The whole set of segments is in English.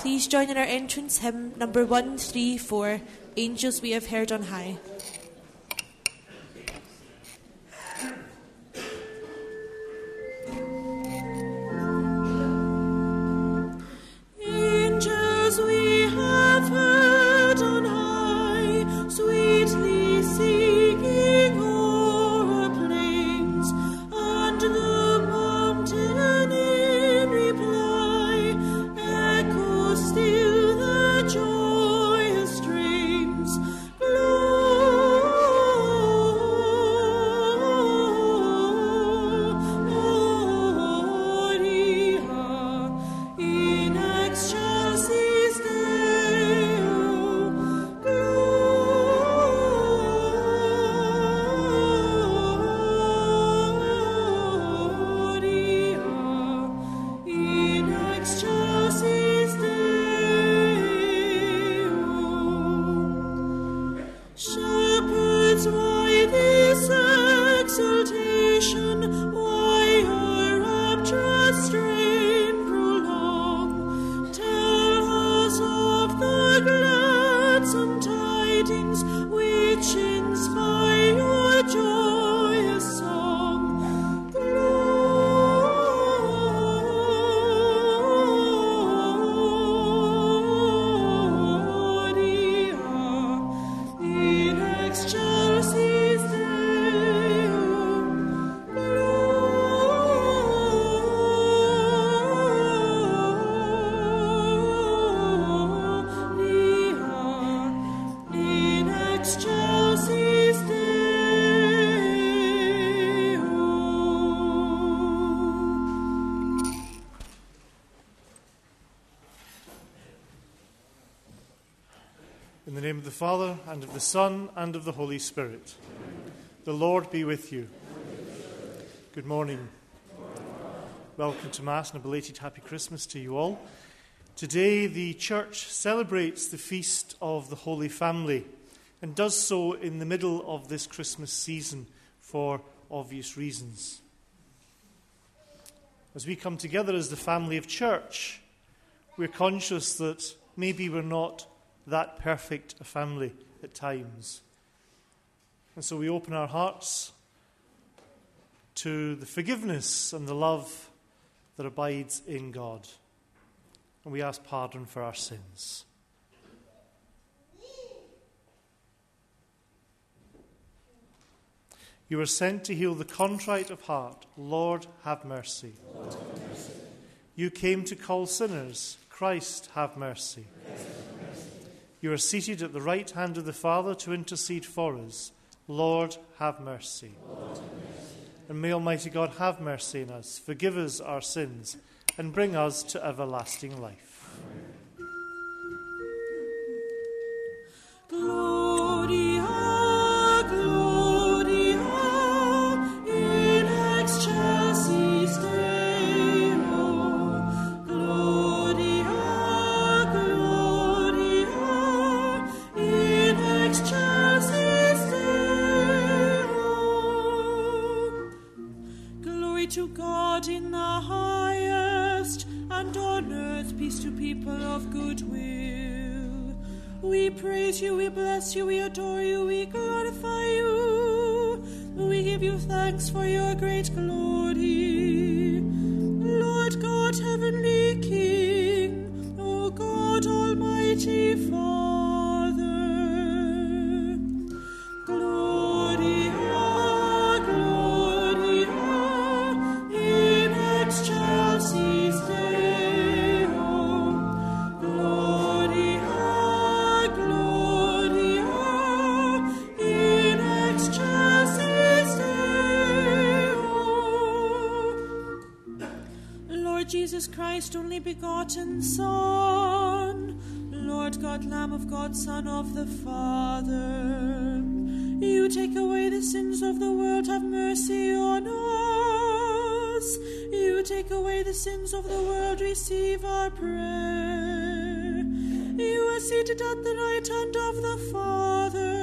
Please join in our entrance hymn number 134 Angels We Have Heard on High. Father, and of the Son, and of the Holy Spirit. The Lord be with you. Good morning. Welcome to Mass and a belated Happy Christmas to you all. Today, the Church celebrates the feast of the Holy Family and does so in the middle of this Christmas season for obvious reasons. As we come together as the family of church, we're conscious that maybe we're not that perfect a family at times. And so we open our hearts to the forgiveness and the love that abides in God. And we ask pardon for our sins. You were sent to heal the contrite of heart. Lord, have mercy. Lord, have mercy. You came to call sinners. Christ, have mercy. Christ, have mercy. You are seated at the right hand of the Father to intercede for us. Lord, have mercy. Lord, have mercy. And may Almighty God have mercy on us, forgive us our sins, and bring us to everlasting life. Begotten Son, Lord God, Lamb of God, Son of the Father. You take away the sins of the world, have mercy on us. You take away the sins of the world, receive our prayer. You are seated at the right hand of the Father,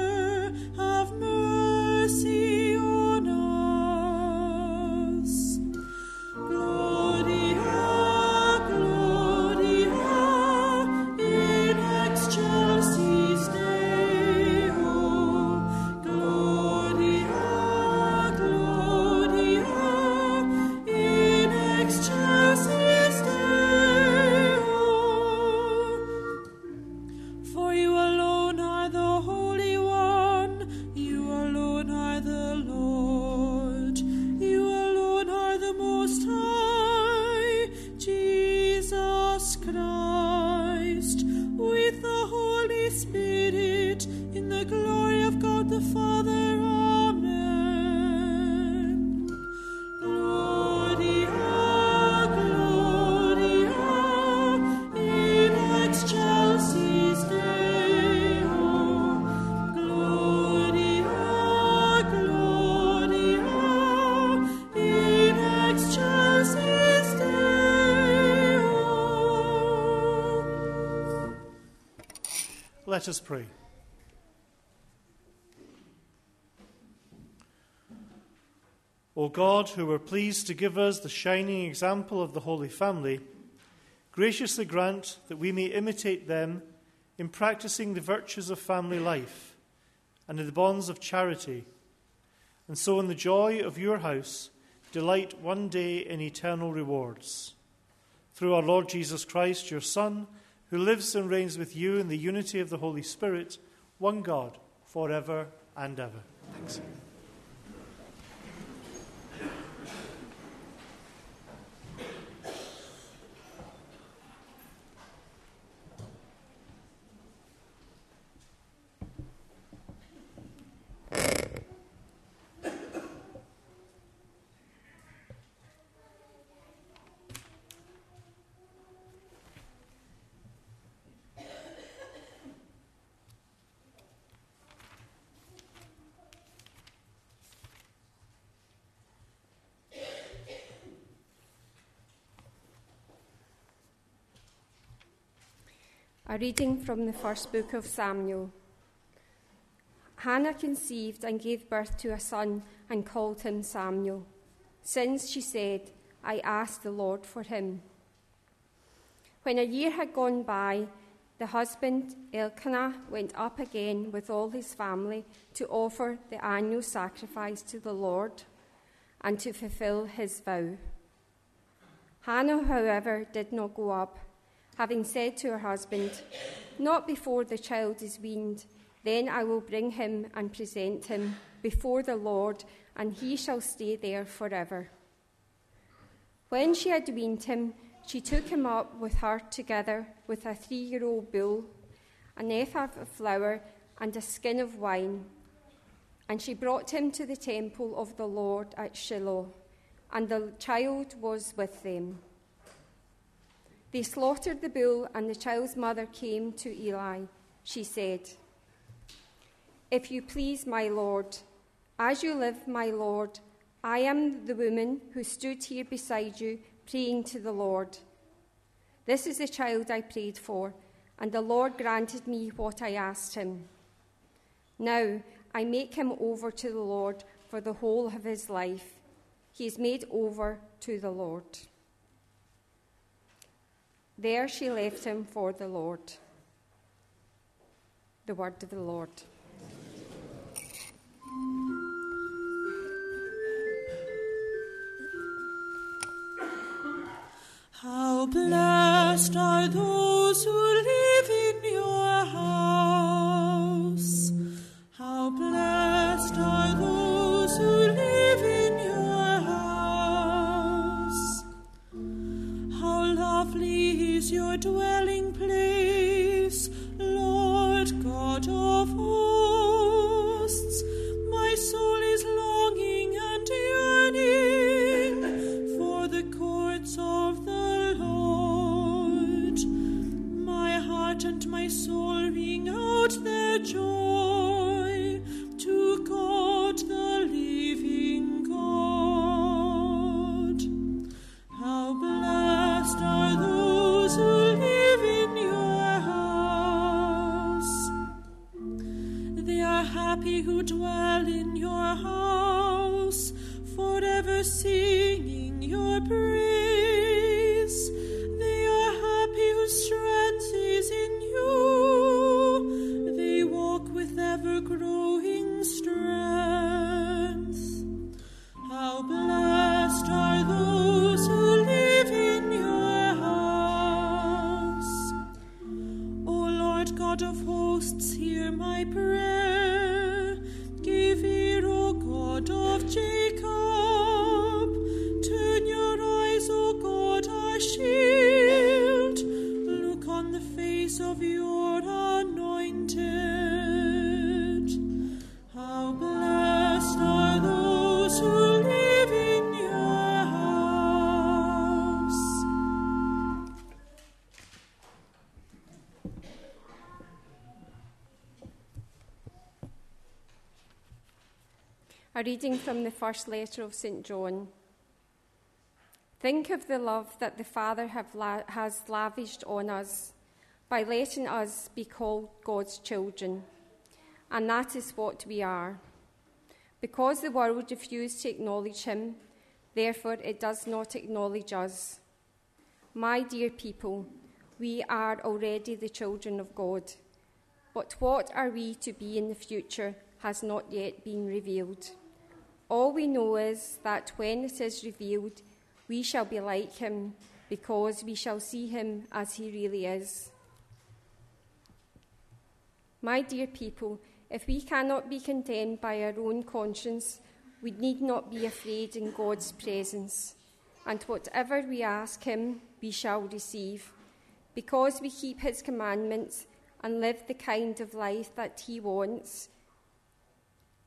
Let us pray. O God, who were pleased to give us the shining example of the Holy Family, graciously grant that we may imitate them in practicing the virtues of family life and in the bonds of charity, and so in the joy of your house delight one day in eternal rewards. Through our Lord Jesus Christ, your Son, who lives and reigns with you in the unity of the Holy Spirit, one God, forever and ever. Thanks. A reading from the first book of Samuel. Hannah conceived and gave birth to a son and called him Samuel, since she said, I asked the Lord for him. When a year had gone by, the husband Elkanah went up again with all his family to offer the annual sacrifice to the Lord and to fulfill his vow. Hannah, however, did not go up, having said to her husband, Not before the child is weaned, then I will bring him and present him before the Lord, and he shall stay there forever. When she had weaned him, she took him up with her together with a three year old bull, an ephah of flour, and a skin of wine. And she brought him to the temple of the Lord at Shiloh, and the child was with them. They slaughtered the bull, and the child's mother came to Eli. She said, If you please, my Lord, as you live, my Lord, I am the woman who stood here beside you praying to the Lord. This is the child I prayed for, and the Lord granted me what I asked him. Now I make him over to the Lord for the whole of his life. He is made over to the Lord. There she left him for the Lord. The word of the Lord. How blessed are those who live in your house. How blessed are those who live is your dwelling place, Lord God of hosts. Reading from the first letter of St. John. Think of the love that the Father la- has lavished on us by letting us be called God's children. And that is what we are. Because the world refused to acknowledge him, therefore it does not acknowledge us. My dear people, we are already the children of God. But what are we to be in the future has not yet been revealed. All we know is that when it is revealed, we shall be like him, because we shall see him as he really is. My dear people, if we cannot be condemned by our own conscience, we need not be afraid in God's presence. And whatever we ask him, we shall receive, because we keep his commandments and live the kind of life that he wants.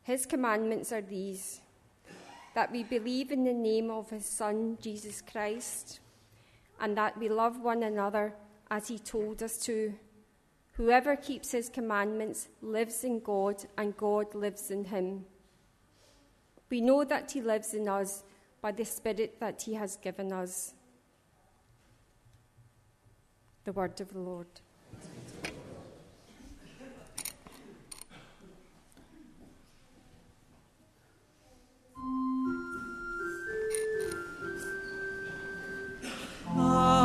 His commandments are these that we believe in the name of his Son, Jesus Christ, and that we love one another as he told us to. Whoever keeps his commandments lives in God, and God lives in him. We know that he lives in us by the Spirit that he has given us. The word of the Lord. Open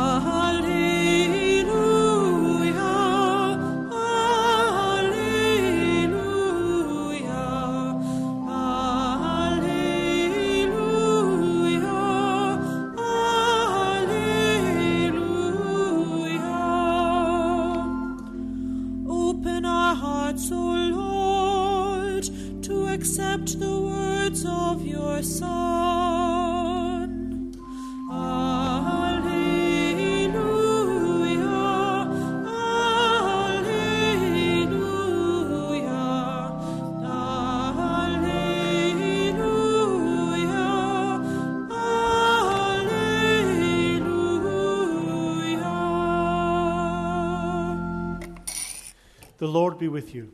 The Lord be with you.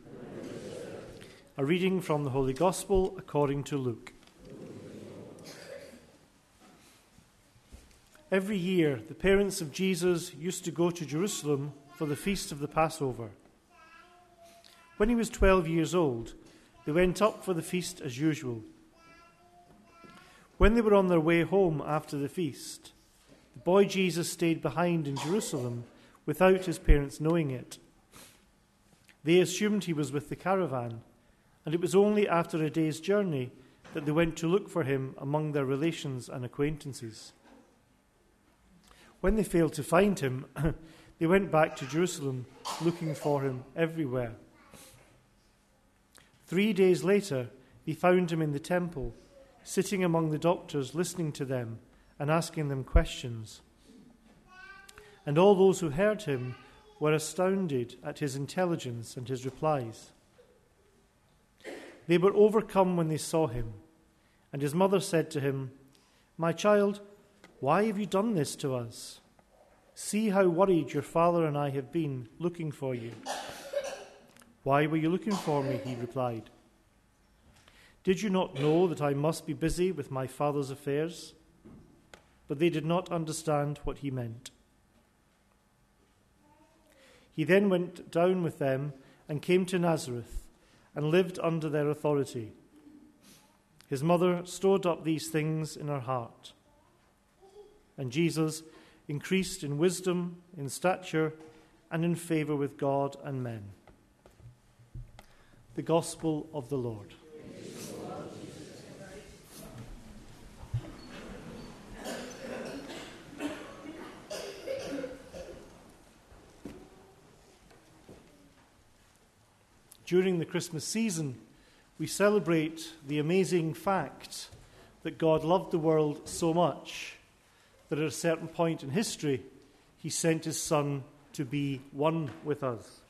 A reading from the Holy Gospel according to Luke. Every year, the parents of Jesus used to go to Jerusalem for the feast of the Passover. When he was 12 years old, they went up for the feast as usual. When they were on their way home after the feast, the boy Jesus stayed behind in Jerusalem without his parents knowing it. They assumed he was with the caravan, and it was only after a day's journey that they went to look for him among their relations and acquaintances. When they failed to find him, they went back to Jerusalem looking for him everywhere. Three days later, they found him in the temple, sitting among the doctors, listening to them and asking them questions. And all those who heard him were astounded at his intelligence and his replies. They were overcome when they saw him, and his mother said to him, My child, why have you done this to us? See how worried your father and I have been looking for you. Why were you looking for me? He replied. Did you not know that I must be busy with my father's affairs? But they did not understand what he meant. He then went down with them and came to Nazareth and lived under their authority. His mother stored up these things in her heart. And Jesus increased in wisdom, in stature, and in favor with God and men. The Gospel of the Lord. During the Christmas season, we celebrate the amazing fact that God loved the world so much that at a certain point in history, he sent his Son to be one with us.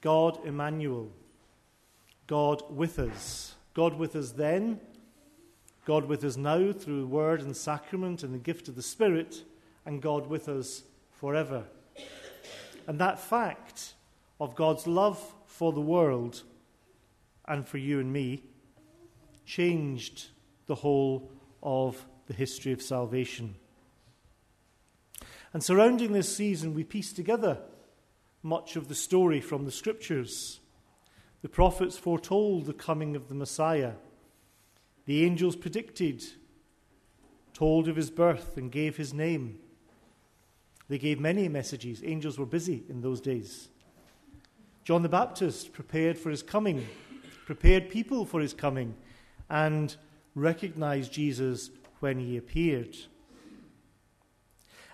God Emmanuel, God with us. God with us then, God with us now through word and sacrament and the gift of the Spirit, and God with us forever. And that fact of God's love for the world and for you and me changed the whole of the history of salvation. And surrounding this season, we piece together much of the story from the scriptures. The prophets foretold the coming of the Messiah. The angels predicted, told of his birth, and gave his name. They gave many messages. Angels were busy in those days. John the Baptist prepared for his coming, prepared people for his coming, and recognized Jesus when he appeared.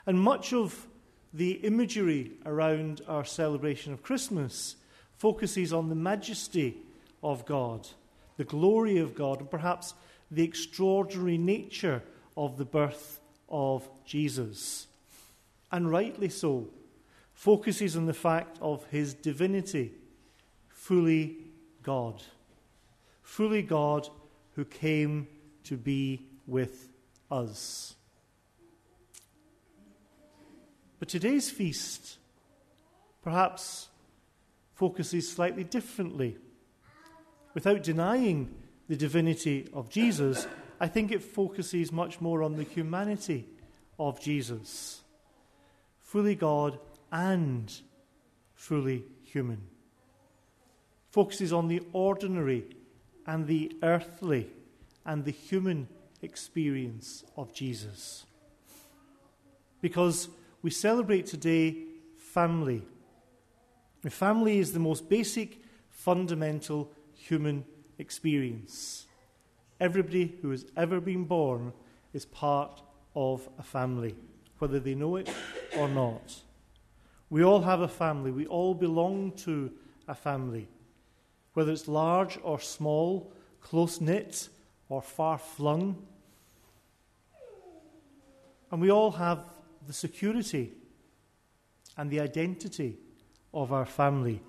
And much of the imagery around our celebration of Christmas focuses on the majesty of God, the glory of God, and perhaps the extraordinary nature of the birth of Jesus. And rightly so, focuses on the fact of his divinity, fully God. Fully God who came to be with us. But today's feast perhaps focuses slightly differently. Without denying the divinity of Jesus, I think it focuses much more on the humanity of Jesus. Fully God and fully human. Focuses on the ordinary and the earthly and the human experience of Jesus. Because we celebrate today family. Family is the most basic, fundamental human experience. Everybody who has ever been born is part of a family, whether they know it or not. We all have a family. We all belong to a family, whether it's large or small, close knit or far flung. And we all have the security and the identity of our family.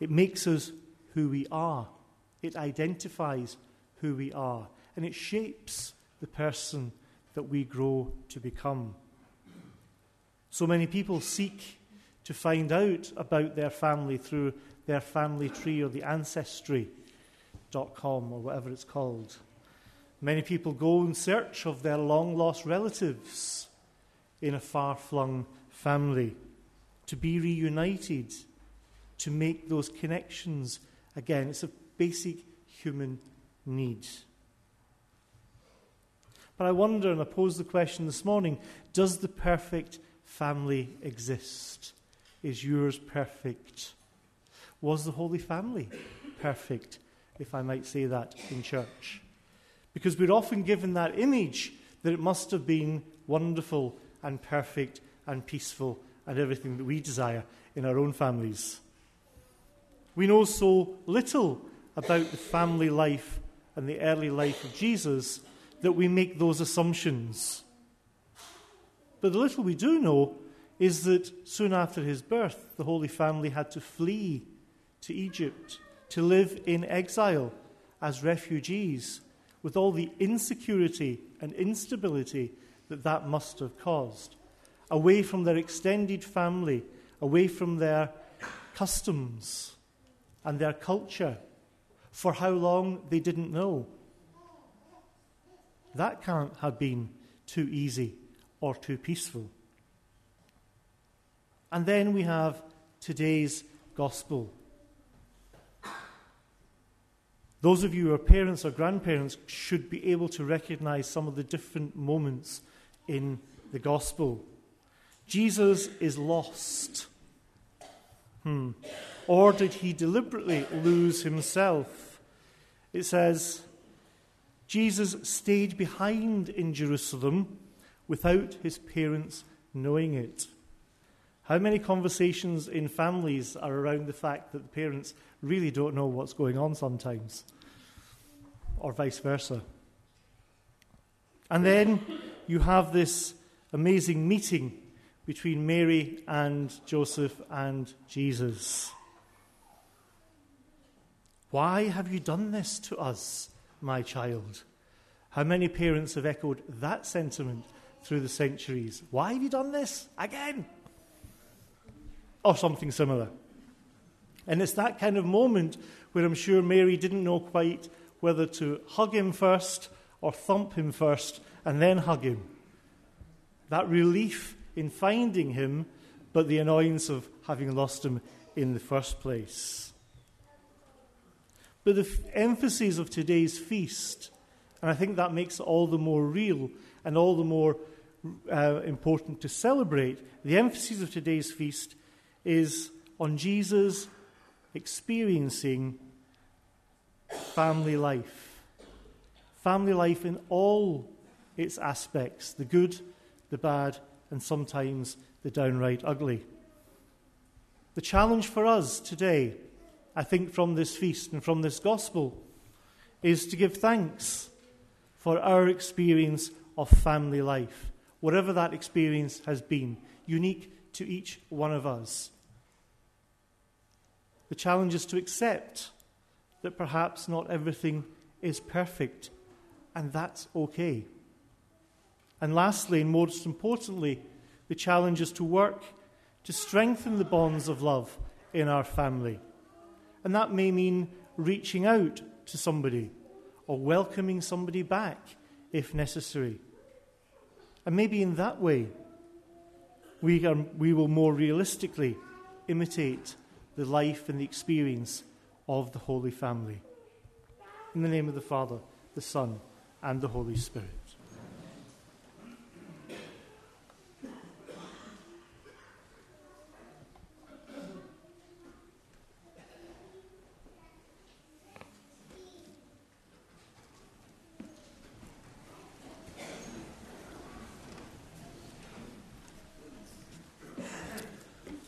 It makes us who we are, it identifies who we are, and it shapes the person that we grow to become. So many people seek to find out about their family through their family tree or the ancestry.com or whatever it's called. Many people go in search of their long lost relatives in a far flung family to be reunited, to make those connections again. It's a basic human need. But I wonder, and I pose the question this morning does the perfect family exist? Is yours perfect? Was the Holy Family perfect, if I might say that, in church? Because we're often given that image that it must have been wonderful and perfect and peaceful and everything that we desire in our own families. We know so little about the family life and the early life of Jesus that we make those assumptions. But the little we do know is that soon after his birth, the Holy Family had to flee to Egypt to live in exile as refugees with all the insecurity and instability that that must have caused. Away from their extended family, away from their customs and their culture. For how long, they didn't know. That can't have been too easy or too peaceful. And then we have today's gospel. Those of you who are parents or grandparents should be able to recognize some of the different moments in the gospel. Jesus is lost. Hmm. Or did he deliberately lose himself? It says, Jesus stayed behind in Jerusalem without his parents knowing it. How many conversations in families are around the fact that the parents really don't know what's going on sometimes? or vice versa. And then you have this amazing meeting between Mary and Joseph and Jesus. Why have you done this to us, my child? How many parents have echoed that sentiment through the centuries? Why have you done this again? Or something similar. And it's that kind of moment where I'm sure Mary didn't know quite whether to hug him first or thump him first and then hug him. That relief in finding him, but the annoyance of having lost him in the first place. But the f- emphasis of today's feast, and I think that makes it all the more real and all the more uh, important to celebrate, the emphasis of today's feast is on Jesus experiencing family life. Family life in all its aspects the good, the bad, and sometimes the downright ugly. The challenge for us today, I think, from this feast and from this gospel, is to give thanks for our experience of family life, whatever that experience has been, unique to each one of us. The challenge is to accept that perhaps not everything is perfect, and that's okay. And lastly, and most importantly, the challenge is to work to strengthen the bonds of love in our family. And that may mean reaching out to somebody or welcoming somebody back if necessary. And maybe in that way, we, are, we will more realistically imitate the life and the experience of the Holy Family. In the name of the Father, the Son, and the Holy Spirit.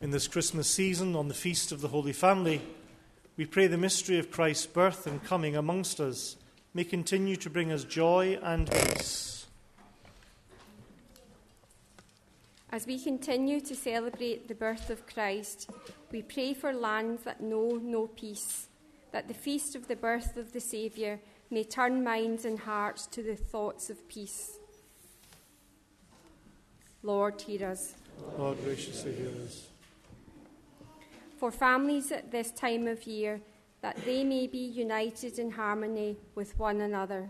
In this Christmas season on the Feast of the Holy Family, we pray the mystery of Christ's birth and coming amongst us may continue to bring us joy and peace. As we continue to celebrate the birth of Christ, we pray for lands that know no peace, that the feast of the birth of the Saviour may turn minds and hearts to the thoughts of peace. Lord, hear us. Lord, graciously hear us for families at this time of year, that they may be united in harmony with one another.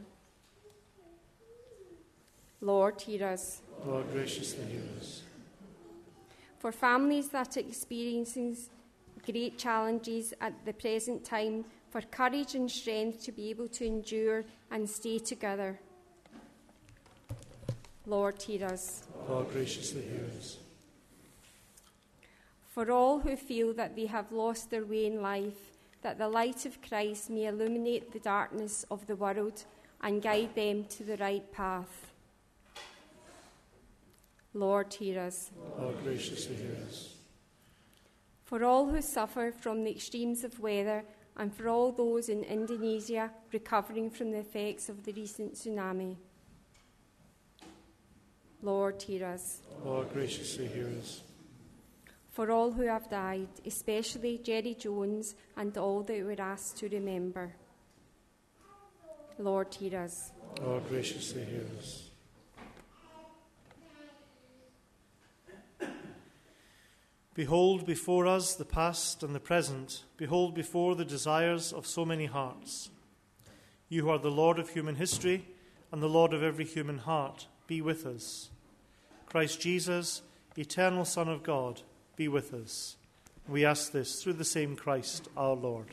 Lord, hear us. Lord, graciously hear us. For families that are experiencing great challenges at the present time, for courage and strength to be able to endure and stay together. Lord, hear us. Lord, graciously hear us for all who feel that they have lost their way in life, that the light of Christ may illuminate the darkness of the world, and guide them to the right path. Lord, hear us. Lord, graciously hear us. For all who suffer from the extremes of weather and for all those in Indonesia recovering from the effects of the recent tsunami. Lord, hear us. Lord, graciously hear us. For all who have died, especially Jerry Jones and all that we're asked to remember. Lord, hear us. Lord, graciously hear us. Behold before us the past and the present. Behold before the desires of so many hearts. You who are the Lord of human history and the Lord of every human heart, be with us. Christ Jesus, eternal Son of God, be with us. We ask this through the same Christ our Lord.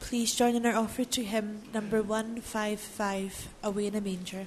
Please join in our offertory hymn, number 155, Away in a Manger.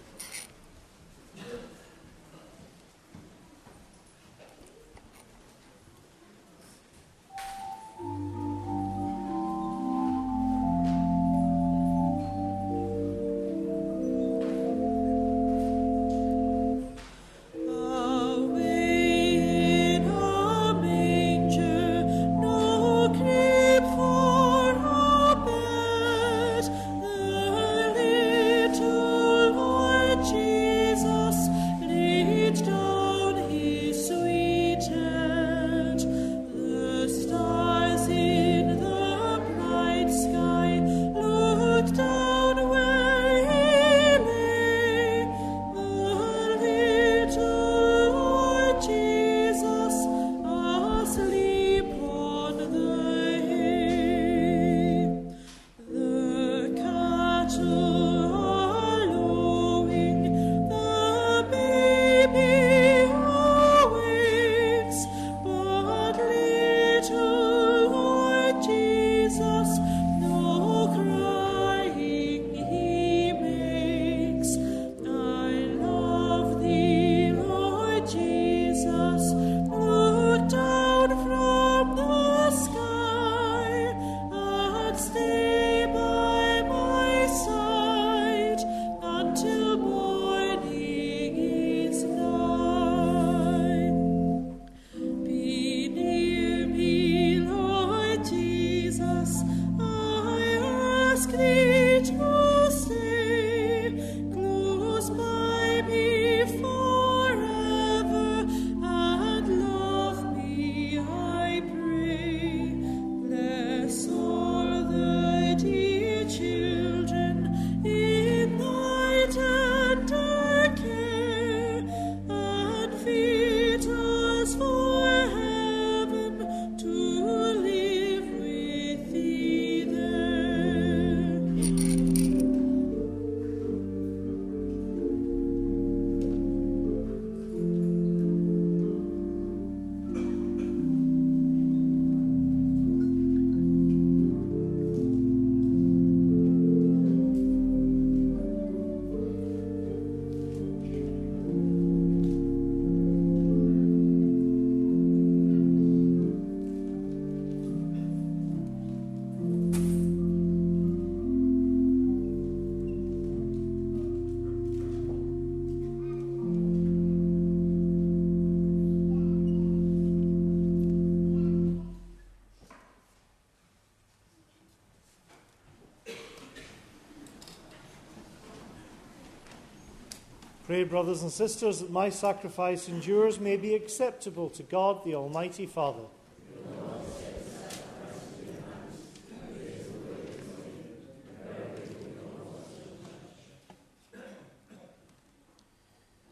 Pray, brothers and sisters, that my sacrifice and yours may be acceptable to God the Almighty Father.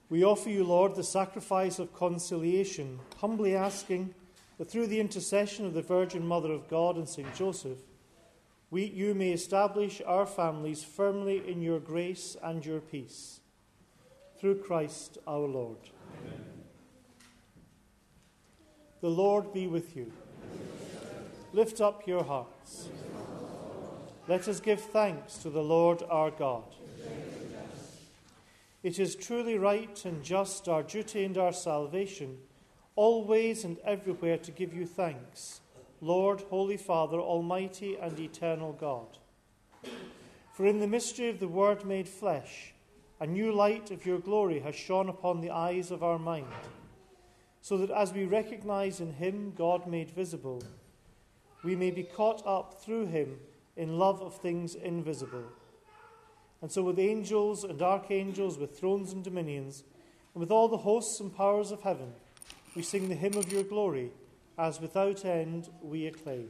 We offer you, Lord, the sacrifice of conciliation, humbly asking that through the intercession of the Virgin Mother of God and St. Joseph, we, you may establish our families firmly in your grace and your peace. Through Christ our Lord. The Lord be with you. Lift up your hearts. Let us give thanks to the Lord our God. It is truly right and just, our duty and our salvation, always and everywhere to give you thanks, Lord, Holy Father, Almighty and eternal God. For in the mystery of the Word made flesh, a new light of your glory has shone upon the eyes of our mind, so that as we recognize in him God made visible, we may be caught up through him in love of things invisible. And so, with angels and archangels, with thrones and dominions, and with all the hosts and powers of heaven, we sing the hymn of your glory as without end we acclaim.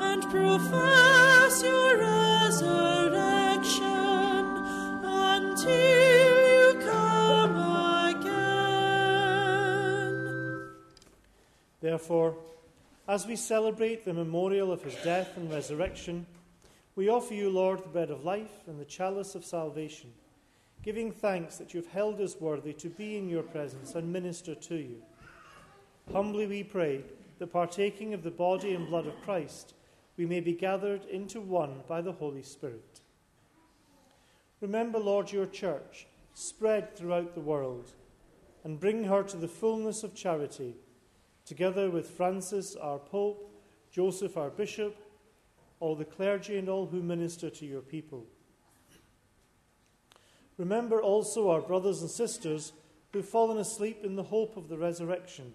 and profess your resurrection until you come again. Therefore, as we celebrate the memorial of his death and resurrection, we offer you, Lord, the bread of life and the chalice of salvation, giving thanks that you have held us worthy to be in your presence and minister to you. Humbly we pray that partaking of the body and blood of Christ, we may be gathered into one by the Holy Spirit. Remember, Lord, your church spread throughout the world and bring her to the fullness of charity, together with Francis, our Pope, Joseph, our Bishop, all the clergy, and all who minister to your people. Remember also our brothers and sisters who've fallen asleep in the hope of the resurrection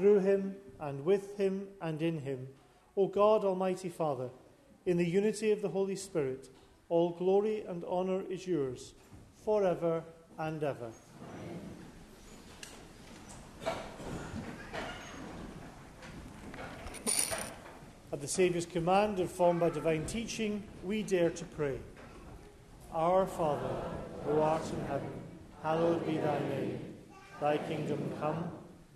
Through him, and with him, and in him, O God, Almighty Father, in the unity of the Holy Spirit, all glory and honour is yours, forever and ever. At the Saviour's command, informed by divine teaching, we dare to pray. Our Father, who art in heaven, hallowed be thy name. Thy kingdom come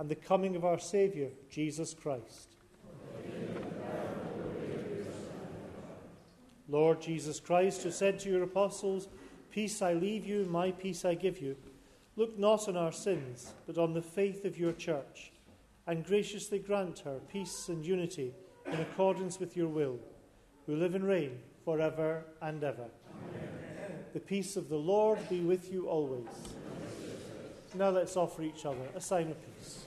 and the coming of our Saviour, Jesus Christ. Lord Jesus Christ, who said to your apostles, Peace I leave you, my peace I give you, look not on our sins, but on the faith of your church, and graciously grant her peace and unity in accordance with your will, who live and reign forever and ever. Amen. The peace of the Lord be with you always. Now let's offer each other a sign of peace.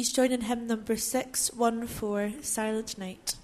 Please join in hymn number 614, Silent Night.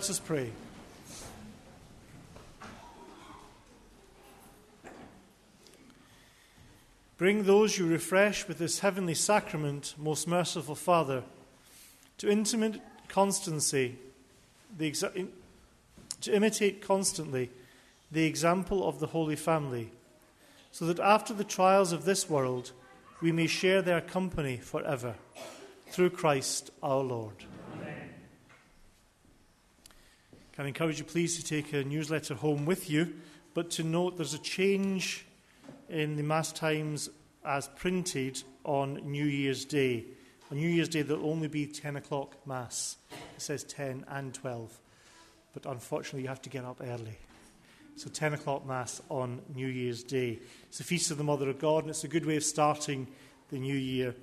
Let us pray. Bring those you refresh with this heavenly sacrament, most merciful Father, to intimate constancy, exa- to imitate constantly the example of the Holy Family, so that after the trials of this world we may share their company forever. Through Christ our Lord. Amen. I encourage you, please, to take a newsletter home with you, but to note there's a change in the Mass Times as printed on New Year's Day. On New Year's Day, there'll only be 10 o'clock Mass. It says 10 and 12. But unfortunately, you have to get up early. So 10 o'clock Mass on New Year's Day. It's the Feast of the Mother of God, and it's a good way of starting the new year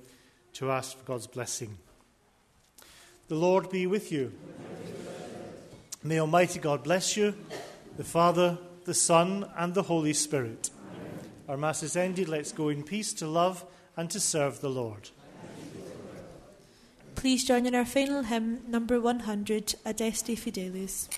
to ask for God's blessing. The Lord be with you. May Almighty God bless you, the Father, the Son, and the Holy Spirit. Our Mass is ended. Let's go in peace to love and to serve the Lord. Please join in our final hymn, number 100, Adeste Fideles.